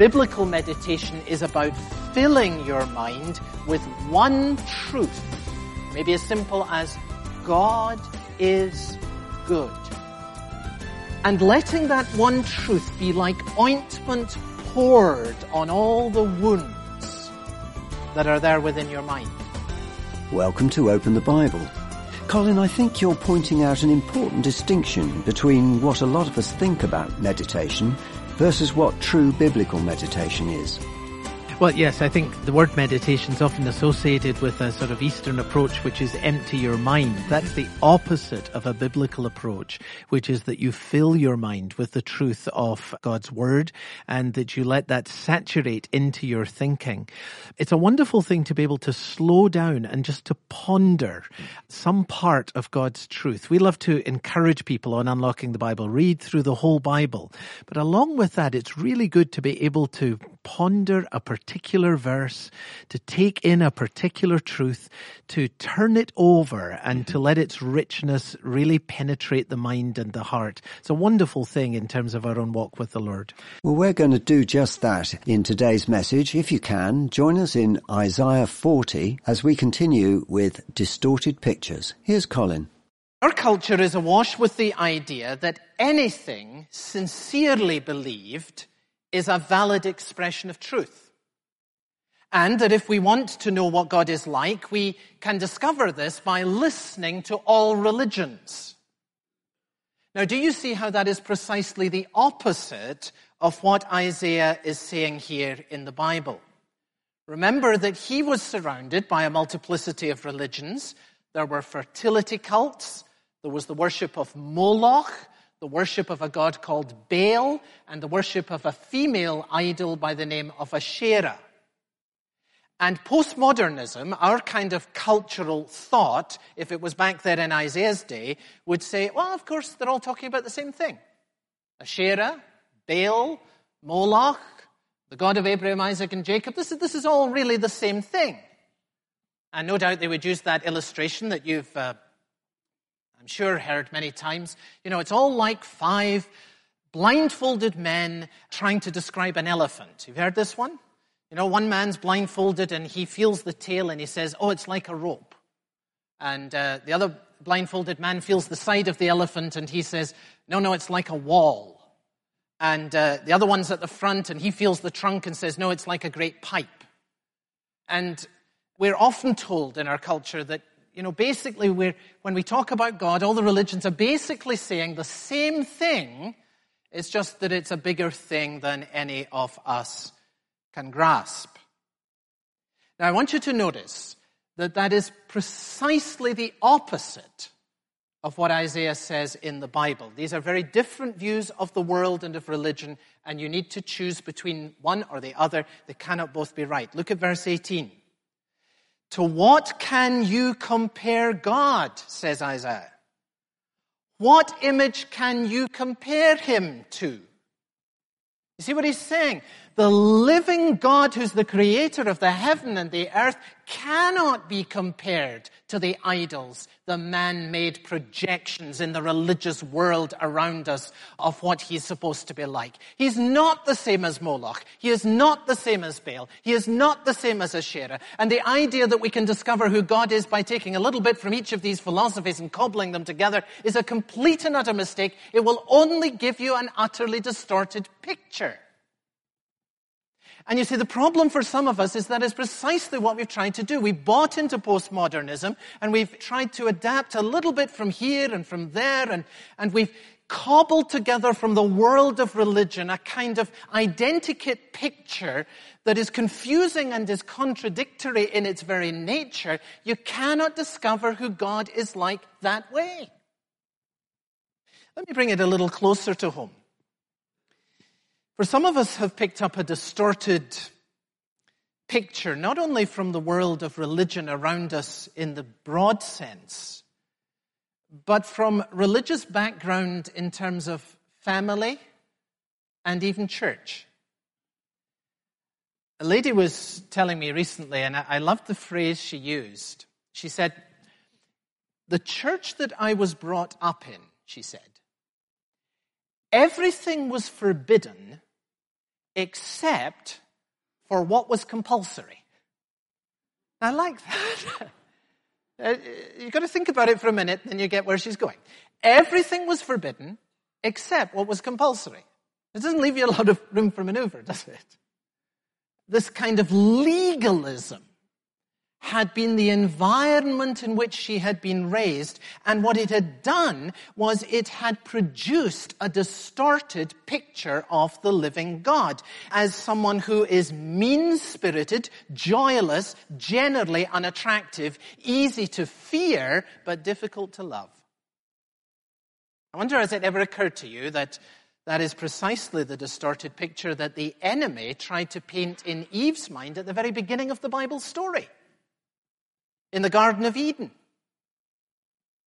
Biblical meditation is about filling your mind with one truth. Maybe as simple as God is good. And letting that one truth be like ointment poured on all the wounds that are there within your mind. Welcome to Open the Bible. Colin, I think you're pointing out an important distinction between what a lot of us think about meditation versus what true biblical meditation is. Well, yes, I think the word meditation is often associated with a sort of Eastern approach, which is empty your mind. That's the opposite of a biblical approach, which is that you fill your mind with the truth of God's word and that you let that saturate into your thinking. It's a wonderful thing to be able to slow down and just to ponder some part of God's truth. We love to encourage people on unlocking the Bible, read through the whole Bible. But along with that, it's really good to be able to ponder a particular verse, to take in a particular truth, to turn it over and to mm-hmm. let its richness really penetrate the mind and the heart. It's a wonderful thing in terms of our own walk with the Lord. Well, we're going to do just that in today's message. If you can, join us in Isaiah 40 as we continue with distorted pictures. Here's Colin. Our culture is awash with the idea that anything sincerely believed is a valid expression of truth. And that if we want to know what God is like, we can discover this by listening to all religions. Now, do you see how that is precisely the opposite of what Isaiah is saying here in the Bible? Remember that he was surrounded by a multiplicity of religions. There were fertility cults. There was the worship of Moloch the worship of a god called Baal, and the worship of a female idol by the name of Asherah. And postmodernism, our kind of cultural thought, if it was back there in Isaiah's day, would say, well, of course, they're all talking about the same thing. Asherah, Baal, Moloch, the God of Abraham, Isaac, and Jacob. This is, this is all really the same thing. And no doubt they would use that illustration that you've uh, I'm sure heard many times. You know, it's all like five blindfolded men trying to describe an elephant. You've heard this one? You know, one man's blindfolded and he feels the tail and he says, oh, it's like a rope. And uh, the other blindfolded man feels the side of the elephant and he says, no, no, it's like a wall. And uh, the other one's at the front and he feels the trunk and says, no, it's like a great pipe. And we're often told in our culture that you know, basically, when we talk about God, all the religions are basically saying the same thing. It's just that it's a bigger thing than any of us can grasp. Now, I want you to notice that that is precisely the opposite of what Isaiah says in the Bible. These are very different views of the world and of religion, and you need to choose between one or the other. They cannot both be right. Look at verse 18. To what can you compare God? says Isaiah. What image can you compare him to? You see what he's saying? The living God who's the creator of the heaven and the earth cannot be compared to the idols, the man-made projections in the religious world around us of what he's supposed to be like. He's not the same as Moloch. He is not the same as Baal. He is not the same as Asherah. And the idea that we can discover who God is by taking a little bit from each of these philosophies and cobbling them together is a complete and utter mistake. It will only give you an utterly distorted picture. And you see, the problem for some of us is that is precisely what we've tried to do. We bought into postmodernism and we've tried to adapt a little bit from here and from there and, and we've cobbled together from the world of religion a kind of identikit picture that is confusing and is contradictory in its very nature. You cannot discover who God is like that way. Let me bring it a little closer to home. For some of us have picked up a distorted picture, not only from the world of religion around us in the broad sense, but from religious background in terms of family and even church. A lady was telling me recently, and I loved the phrase she used. She said, The church that I was brought up in, she said, everything was forbidden except for what was compulsory. I like that. You've got to think about it for a minute, then you get where she's going. Everything was forbidden except what was compulsory. It doesn't leave you a lot of room for maneuver, does it? This kind of legalism had been the environment in which she had been raised, and what it had done was it had produced a distorted picture of the living God as someone who is mean-spirited, joyless, generally unattractive, easy to fear, but difficult to love. I wonder, has it ever occurred to you that that is precisely the distorted picture that the enemy tried to paint in Eve's mind at the very beginning of the Bible story? In the Garden of Eden.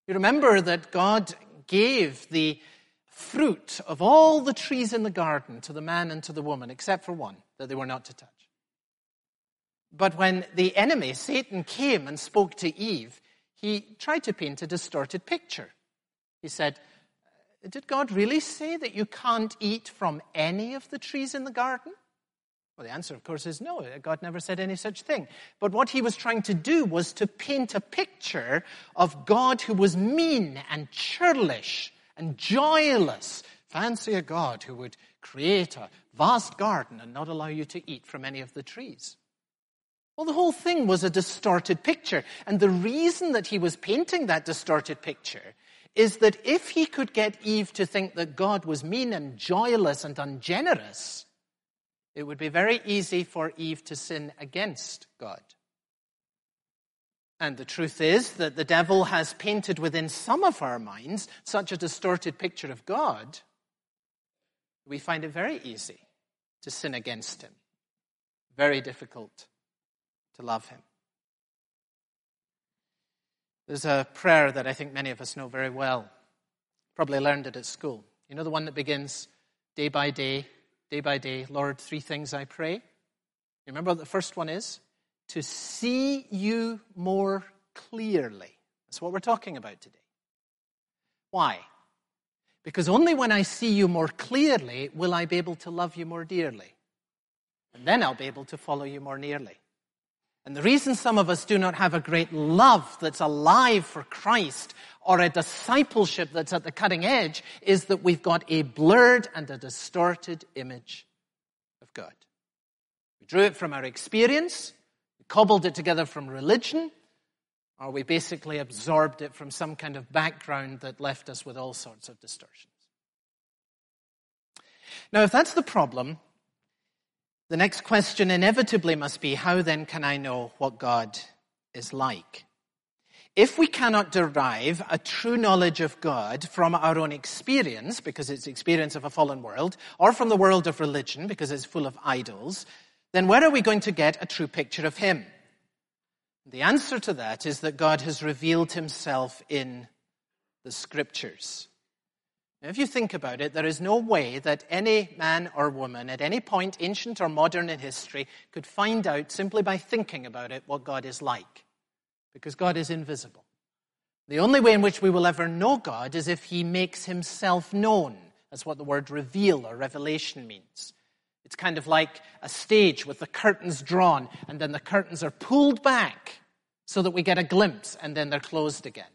You remember that God gave the fruit of all the trees in the garden to the man and to the woman, except for one that they were not to touch. But when the enemy, Satan, came and spoke to Eve, he tried to paint a distorted picture. He said, Did God really say that you can't eat from any of the trees in the garden? Well, the answer, of course, is no. God never said any such thing. But what he was trying to do was to paint a picture of God who was mean and churlish and joyless. Fancy a God who would create a vast garden and not allow you to eat from any of the trees. Well, the whole thing was a distorted picture. And the reason that he was painting that distorted picture is that if he could get Eve to think that God was mean and joyless and ungenerous, it would be very easy for Eve to sin against God. And the truth is that the devil has painted within some of our minds such a distorted picture of God, we find it very easy to sin against him, very difficult to love him. There's a prayer that I think many of us know very well, probably learned it at school. You know the one that begins, day by day, day by day, Lord, three things I pray. You remember what the first one is? To see you more clearly. That's what we're talking about today. Why? Because only when I see you more clearly will I be able to love you more dearly. And then I'll be able to follow you more nearly. And the reason some of us do not have a great love that's alive for Christ or a discipleship that's at the cutting edge is that we've got a blurred and a distorted image of God. We drew it from our experience, we cobbled it together from religion, or we basically absorbed it from some kind of background that left us with all sorts of distortions. Now, if that's the problem, the next question inevitably must be how then can I know what God is like? If we cannot derive a true knowledge of God from our own experience, because it's experience of a fallen world, or from the world of religion, because it's full of idols, then where are we going to get a true picture of Him? The answer to that is that God has revealed Himself in the Scriptures. Now, if you think about it, there is no way that any man or woman at any point, ancient or modern in history, could find out simply by thinking about it what God is like. Because God is invisible. The only way in which we will ever know God is if He makes Himself known. That's what the word reveal or revelation means. It's kind of like a stage with the curtains drawn, and then the curtains are pulled back so that we get a glimpse, and then they're closed again.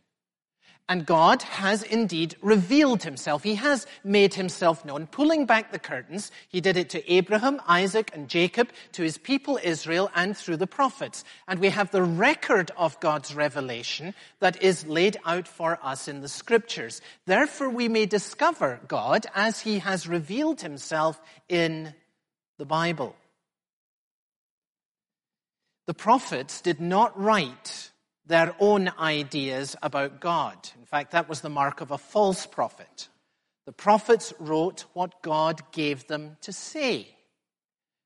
And God has indeed revealed himself. He has made himself known. Pulling back the curtains, he did it to Abraham, Isaac, and Jacob, to his people Israel, and through the prophets. And we have the record of God's revelation that is laid out for us in the scriptures. Therefore, we may discover God as he has revealed himself in the Bible. The prophets did not write their own ideas about God. In fact, that was the mark of a false prophet. The prophets wrote what God gave them to say.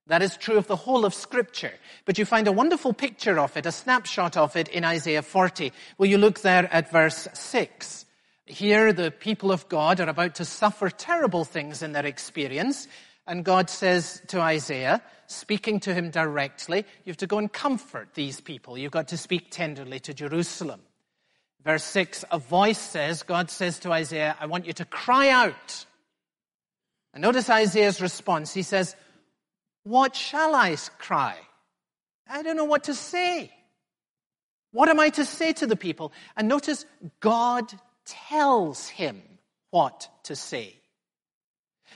That is true of the whole of Scripture. But you find a wonderful picture of it, a snapshot of it in Isaiah 40. Will you look there at verse 6? Here, the people of God are about to suffer terrible things in their experience. And God says to Isaiah, speaking to him directly, you have to go and comfort these people. You've got to speak tenderly to Jerusalem. Verse 6, a voice says, God says to Isaiah, I want you to cry out. And notice Isaiah's response. He says, What shall I cry? I don't know what to say. What am I to say to the people? And notice God tells him what to say.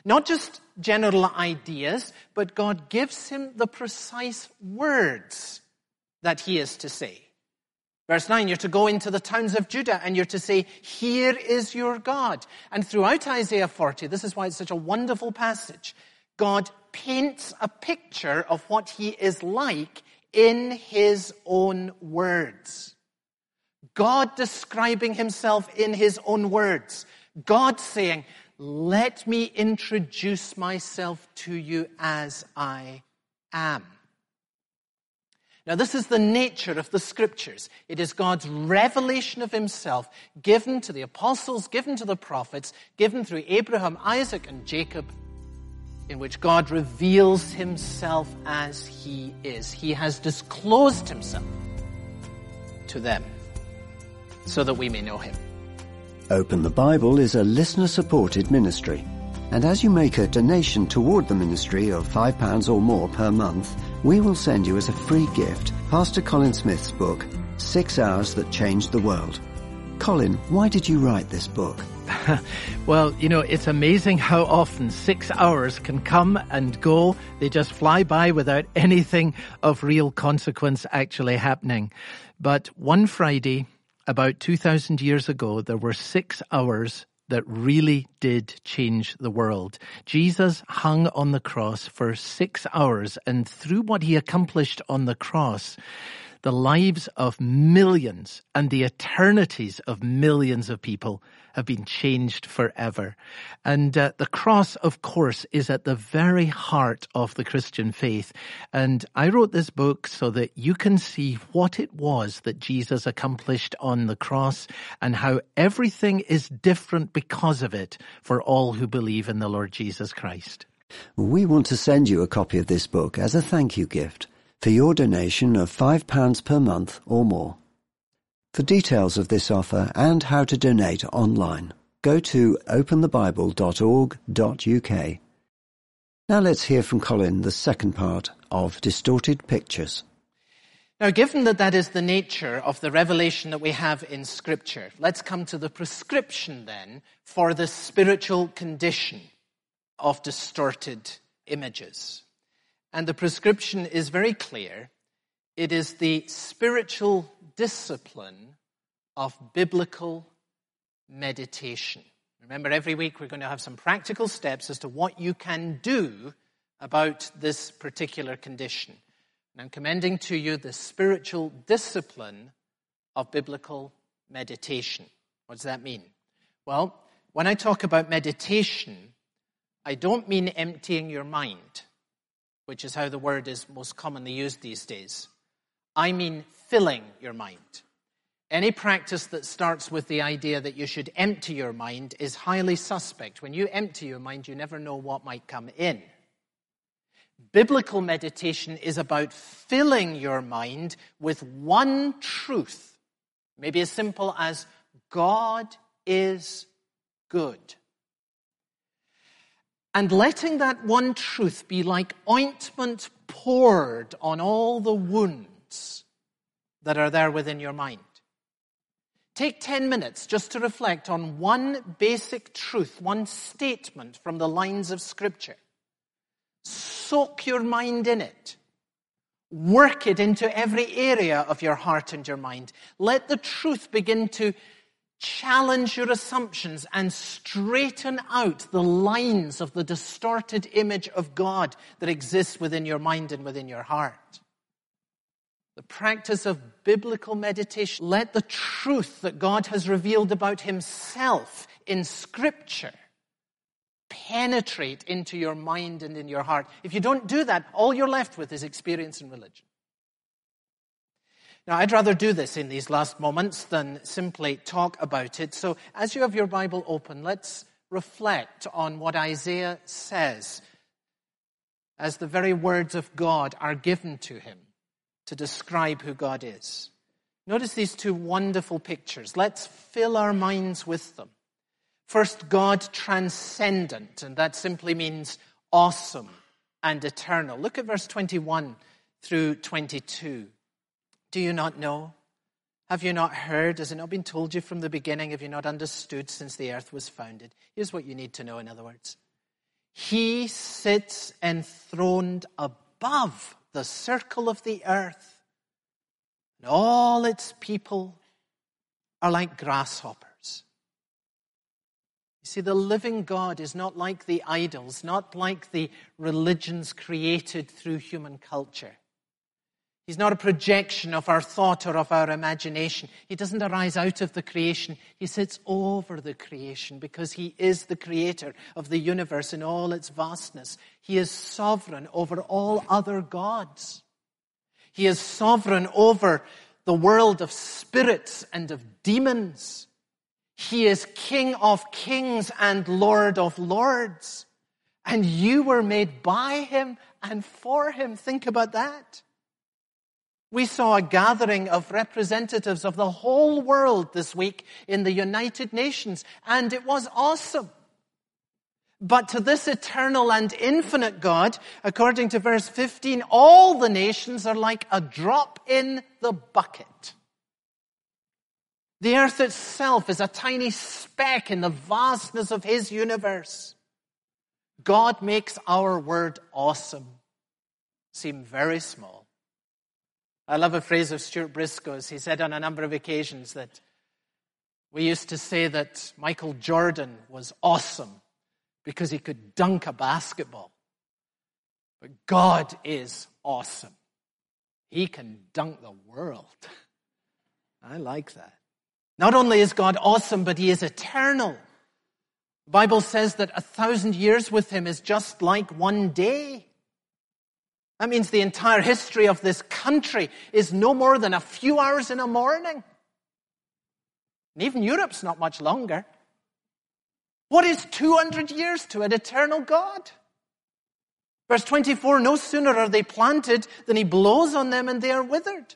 Not just general ideas, but God gives him the precise words that he is to say. Verse 9, you're to go into the towns of Judah and you're to say, Here is your God. And throughout Isaiah 40, this is why it's such a wonderful passage, God paints a picture of what he is like in his own words. God describing himself in his own words. God saying, let me introduce myself to you as I am. Now, this is the nature of the scriptures. It is God's revelation of himself given to the apostles, given to the prophets, given through Abraham, Isaac, and Jacob, in which God reveals himself as he is. He has disclosed himself to them so that we may know him. Open the Bible is a listener supported ministry. And as you make a donation toward the ministry of £5 or more per month, we will send you as a free gift Pastor Colin Smith's book, Six Hours That Changed the World. Colin, why did you write this book? well, you know, it's amazing how often six hours can come and go. They just fly by without anything of real consequence actually happening. But one Friday, about 2,000 years ago, there were six hours that really did change the world. Jesus hung on the cross for six hours, and through what he accomplished on the cross, the lives of millions and the eternities of millions of people have been changed forever. And uh, the cross, of course, is at the very heart of the Christian faith. And I wrote this book so that you can see what it was that Jesus accomplished on the cross and how everything is different because of it for all who believe in the Lord Jesus Christ. We want to send you a copy of this book as a thank you gift for your donation of £5 per month or more. For details of this offer and how to donate online, go to openthebible.org.uk. Now let's hear from Colin the second part of Distorted Pictures. Now, given that that is the nature of the revelation that we have in Scripture, let's come to the prescription then for the spiritual condition of distorted images. And the prescription is very clear. It is the spiritual discipline of biblical meditation. Remember, every week we're going to have some practical steps as to what you can do about this particular condition. And I'm commending to you the spiritual discipline of biblical meditation. What does that mean? Well, when I talk about meditation, I don't mean emptying your mind which is how the word is most commonly used these days. I mean filling your mind. Any practice that starts with the idea that you should empty your mind is highly suspect. When you empty your mind, you never know what might come in. Biblical meditation is about filling your mind with one truth, maybe as simple as God is good and letting that one truth be like ointment poured on all the wounds that are there within your mind. Take 10 minutes just to reflect on one basic truth, one statement from the lines of Scripture. Soak your mind in it. Work it into every area of your heart and your mind. Let the truth begin to challenge your assumptions and straighten out the lines of the distorted image of God that exists within your mind and within your heart. The practice of biblical meditation, let the truth that God has revealed about himself in scripture penetrate into your mind and in your heart. If you don't do that, all you're left with is experience and religion. Now, I'd rather do this in these last moments than simply talk about it. So, as you have your Bible open, let's reflect on what Isaiah says as the very words of God are given to him to describe who God is. Notice these two wonderful pictures. Let's fill our minds with them. First, God transcendent, and that simply means awesome and eternal. Look at verse 21 through 22. Do you not know? Have you not heard? Has it not been told you from the beginning? Have you not understood since the earth was founded? Here's what you need to know, in other words. He sits enthroned above the circle of the earth, and all its people are like grasshoppers. You see, the living God is not like the idols, not like the religions created through human culture. He's not a projection of our thought or of our imagination. He doesn't arise out of the creation. He sits over the creation because he is the creator of the universe in all its vastness. He is sovereign over all other gods. He is sovereign over the world of spirits and of demons. He is King of kings and Lord of lords. And you were made by him and for him. Think about that. We saw a gathering of representatives of the whole world this week in the United Nations, and it was awesome. But to this eternal and infinite God, according to verse 15, all the nations are like a drop in the bucket. The earth itself is a tiny speck in the vastness of his universe. God makes our word awesome seem very small. I love a phrase of Stuart Briscoe's. He said on a number of occasions that we used to say that Michael Jordan was awesome because he could dunk a basketball. But God is awesome. He can dunk the world. I like that. Not only is God awesome, but he is eternal. The Bible says that a thousand years with him is just like one day. That means the entire history of this country is no more than a few hours in a morning. And even Europe's not much longer. What is 200 years to an eternal God? Verse 24, no sooner are they planted than he blows on them and they are withered.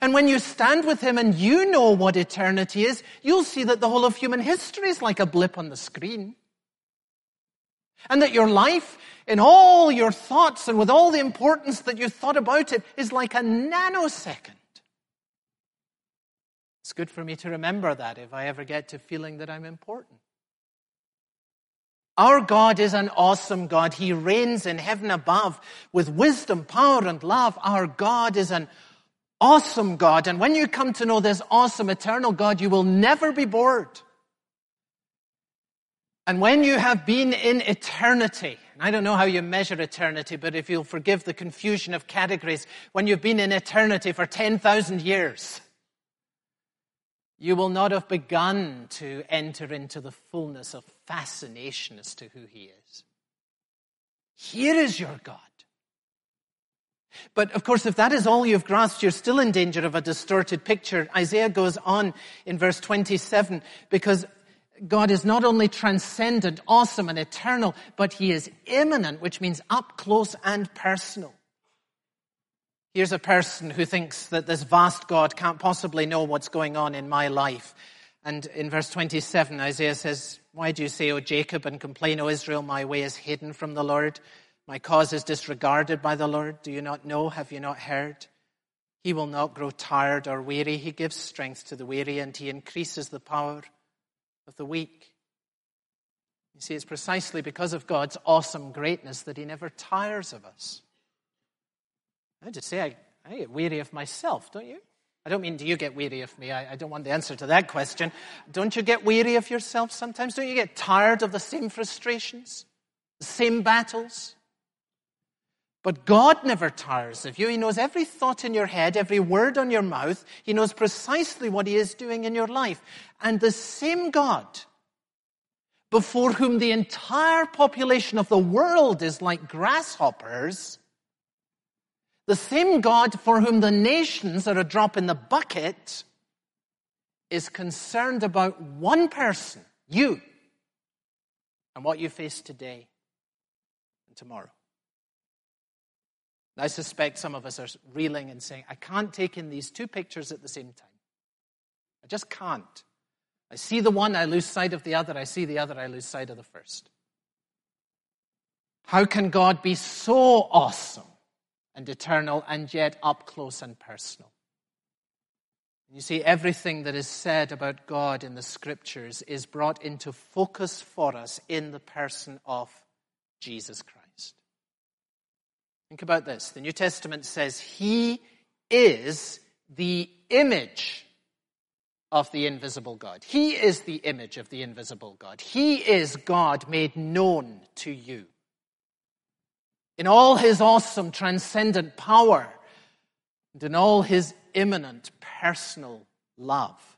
And when you stand with him and you know what eternity is, you'll see that the whole of human history is like a blip on the screen. And that your life, in all your thoughts and with all the importance that you thought about it, is like a nanosecond. It's good for me to remember that if I ever get to feeling that I'm important. Our God is an awesome God. He reigns in heaven above with wisdom, power, and love. Our God is an awesome God. And when you come to know this awesome, eternal God, you will never be bored. And when you have been in eternity, I don't know how you measure eternity, but if you'll forgive the confusion of categories, when you've been in eternity for 10,000 years, you will not have begun to enter into the fullness of fascination as to who He is. Here is your God. But of course, if that is all you've grasped, you're still in danger of a distorted picture. Isaiah goes on in verse 27 because God is not only transcendent, awesome, and eternal, but he is immanent, which means up close and personal. Here's a person who thinks that this vast God can't possibly know what's going on in my life. And in verse 27, Isaiah says, Why do you say, O Jacob, and complain, O Israel, my way is hidden from the Lord? My cause is disregarded by the Lord. Do you not know? Have you not heard? He will not grow tired or weary. He gives strength to the weary, and he increases the power of the weak. You see, it's precisely because of God's awesome greatness that He never tires of us. I just say, I, I get weary of myself, don't you? I don't mean, do you get weary of me? I, I, don't want the answer to that question. Don't you get weary of yourself sometimes? Don't you get tired of the same frustrations, the same battles? But God never tires of you. He knows every thought in your head, every word on your mouth. He knows precisely what He is doing in your life. And the same God before whom the entire population of the world is like grasshoppers, the same God for whom the nations are a drop in the bucket is concerned about one person, you, and what you face today and tomorrow. I suspect some of us are reeling and saying, I can't take in these two pictures at the same time. I just can't. I see the one, I lose sight of the other. I see the other, I lose sight of the first. How can God be so awesome and eternal and yet up close and personal? You see, everything that is said about God in the scriptures is brought into focus for us in the person of Jesus Christ. Think about this. The New Testament says He is the image of the invisible God. He is the image of the invisible God. He is God made known to you. In all his awesome transcendent power and in all his immanent personal love.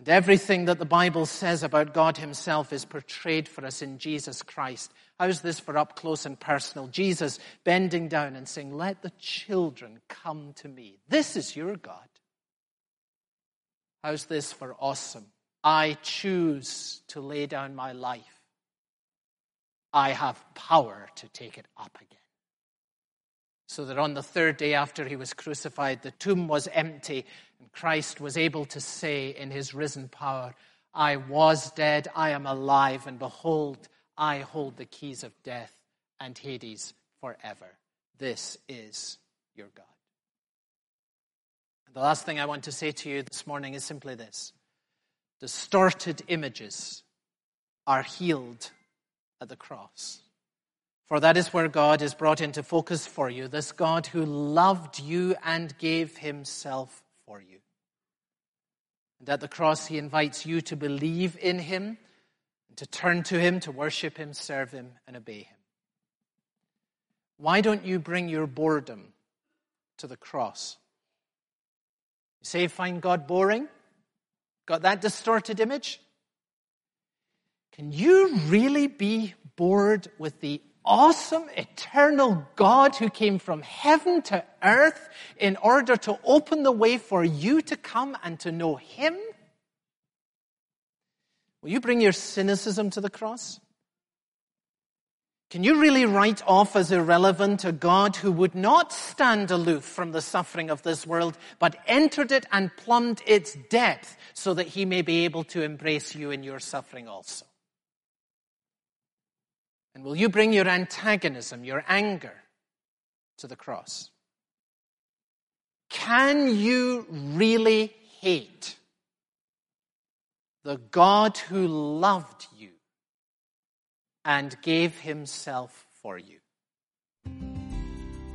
And everything that the Bible says about God himself is portrayed for us in Jesus Christ. How's this for up close and personal? Jesus bending down and saying, Let the children come to me. This is your God. How's this for awesome? I choose to lay down my life. I have power to take it up again. So that on the third day after he was crucified, the tomb was empty, and Christ was able to say in his risen power, I was dead, I am alive, and behold, I hold the keys of death and Hades forever. This is your God. The last thing I want to say to you this morning is simply this distorted images are healed at the cross. For that is where God is brought into focus for you, this God who loved you and gave himself for you. And at the cross, he invites you to believe in him, to turn to him, to worship him, serve him, and obey him. Why don't you bring your boredom to the cross? You say, find God boring? Got that distorted image? Can you really be bored with the awesome, eternal God who came from heaven to earth in order to open the way for you to come and to know Him? Will you bring your cynicism to the cross? Can you really write off as irrelevant a God who would not stand aloof from the suffering of this world, but entered it and plumbed its depth so that he may be able to embrace you in your suffering also? And will you bring your antagonism, your anger to the cross? Can you really hate the God who loved you? and gave himself for you.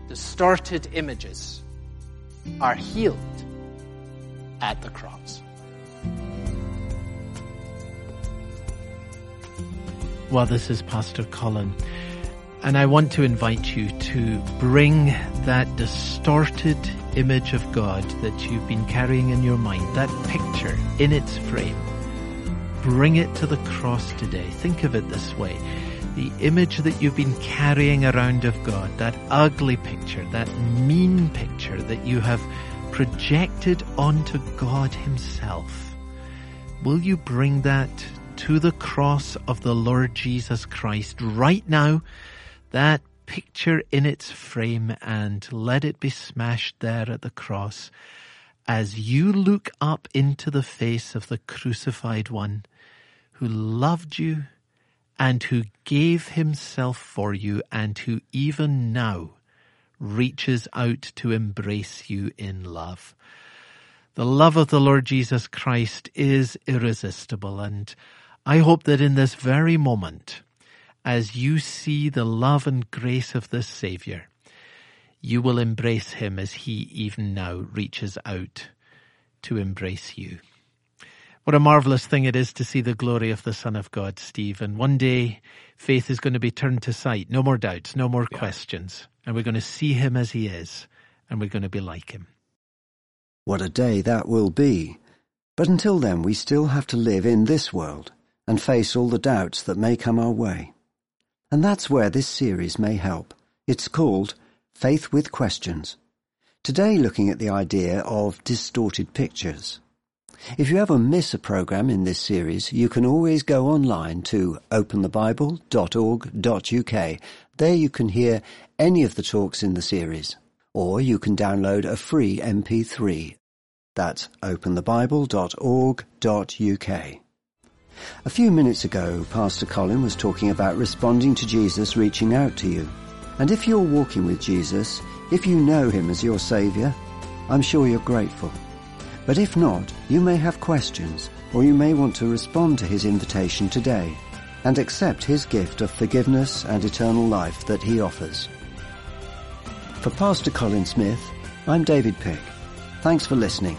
Distorted images are healed at the cross. Well, this is Pastor Colin, and I want to invite you to bring that distorted image of God that you've been carrying in your mind, that picture in its frame bring it to the cross today. Think of it this way. The image that you've been carrying around of God, that ugly picture, that mean picture that you have projected onto God himself. Will you bring that to the cross of the Lord Jesus Christ right now? That picture in its frame and let it be smashed there at the cross as you look up into the face of the crucified one who loved you and who gave himself for you and who even now reaches out to embrace you in love. The love of the Lord Jesus Christ is irresistible and I hope that in this very moment, as you see the love and grace of this Saviour, you will embrace him as he even now reaches out to embrace you. What a marvelous thing it is to see the glory of the Son of God, Steve. And one day faith is going to be turned to sight. No more doubts, no more yeah. questions. And we're going to see him as he is, and we're going to be like him. What a day that will be. But until then, we still have to live in this world and face all the doubts that may come our way. And that's where this series may help. It's called Faith with Questions. Today, looking at the idea of distorted pictures. If you ever miss a program in this series, you can always go online to openthebible.org.uk. There you can hear any of the talks in the series, or you can download a free MP3. That's openthebible.org.uk. A few minutes ago, Pastor Colin was talking about responding to Jesus reaching out to you. And if you're walking with Jesus, if you know him as your Saviour, I'm sure you're grateful. But if not, you may have questions, or you may want to respond to his invitation today and accept his gift of forgiveness and eternal life that he offers. For Pastor Colin Smith, I'm David Pick. Thanks for listening.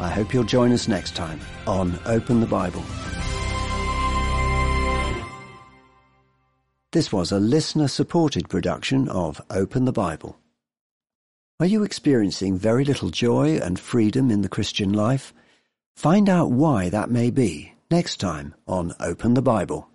I hope you'll join us next time on Open the Bible. This was a listener-supported production of Open the Bible. Are you experiencing very little joy and freedom in the Christian life? Find out why that may be next time on Open the Bible.